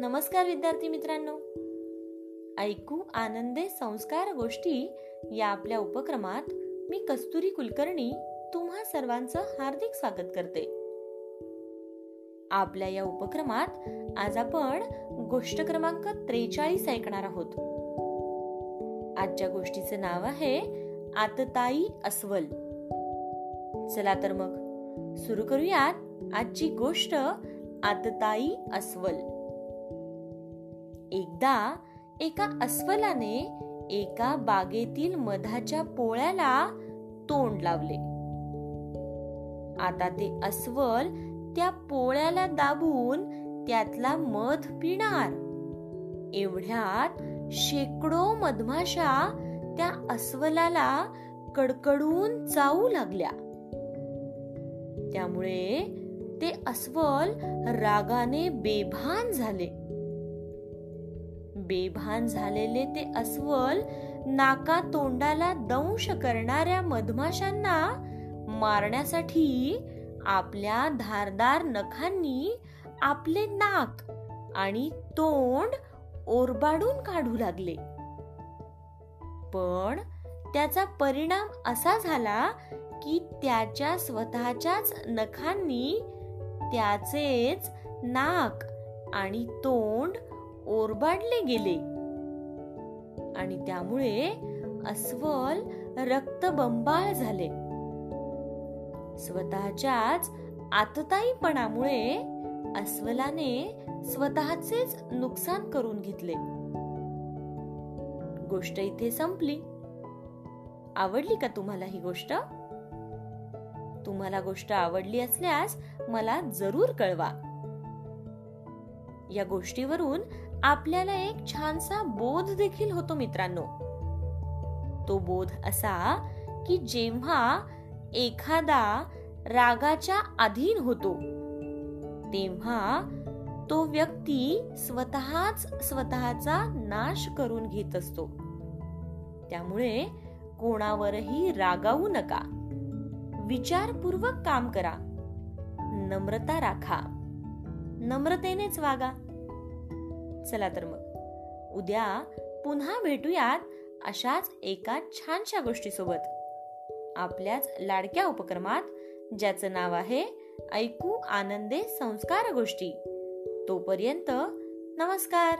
नमस्कार विद्यार्थी मित्रांनो. ऐकू आनंदे संस्कार गोष्टी या आपल्या उपक्रमात मी कस्तुरी कुलकर्णी तुम्हा सर्वांचं हार्दिक स्वागत करते. आपल्या या उपक्रमात आज आपण गोष्ट क्रमांक त्रेचाळीस ऐकणार आहोत. आजच्या गोष्टीचं नाव आहे आतताई अस्वल. चला तर मग सुरू करूयात आजची गोष्ट आतताई अस्वल. एकदा एका अस्वलाने एका बागेतील मधाच्या पोळ्याला तोंड लावले. आता ते अस्वल त्या पोळ्याला दाबून त्यातला मध पिणार. एवढ्यात शेकडो मधमाशा त्या अस्वलाला कडकडून चावू लागल्या. त्यामुळे ते अस्वल रागाने बेभान झाले. बेभान झालेले ते अस्वल नाका तोंडाला दंश करणाऱ्या मधमाशांना मारण्यासाठी आपल्या धारदार नखांनी आपले नाक आणि तोंड ओरबाडून काढू लागले. पण त्याचा परिणाम असा झाला की त्याच्या स्वतःच्याच नखांनी त्याचेच नाक आणि तोंड ओरबाडले गेले. आणि त्यामुळे अस्वल रक्तबंबाळ झाले. स्वतःच्याच आतताईपणामुळे अस्वलाने स्वतःचेच नुकसान करून घेतले. गोष्ट इथे संपली. आवडली का तुम्हाला ही गोष्ट? तुम्हाला गोष्ट आवडली असल्यास मला जरूर कळवा. या गोष्टीवरून आपल्याला एक छानसा बोध देखील होतो मित्रांनो. तो बोध असा की जेव्हा एखादा रागाच्या अधीन होतो तेव्हा तो व्यक्ती स्वतःच स्वतःचा नाश करून घेत असतो. त्यामुळे कोणावरही रागावू नका. विचारपूर्वक काम करा. नम्रता राखा. नम्रतेनेच वागा. चला तर मग. उद्या पुन्हा भेटूयात अशाच एका छानशा गोष्टीसोबत. आपल्याच लाडक्या उपक्रमात ज्याचं नाव आहे ऐकू आनंदे संस्कार गोष्टी. तोपर्यंत नमस्कार.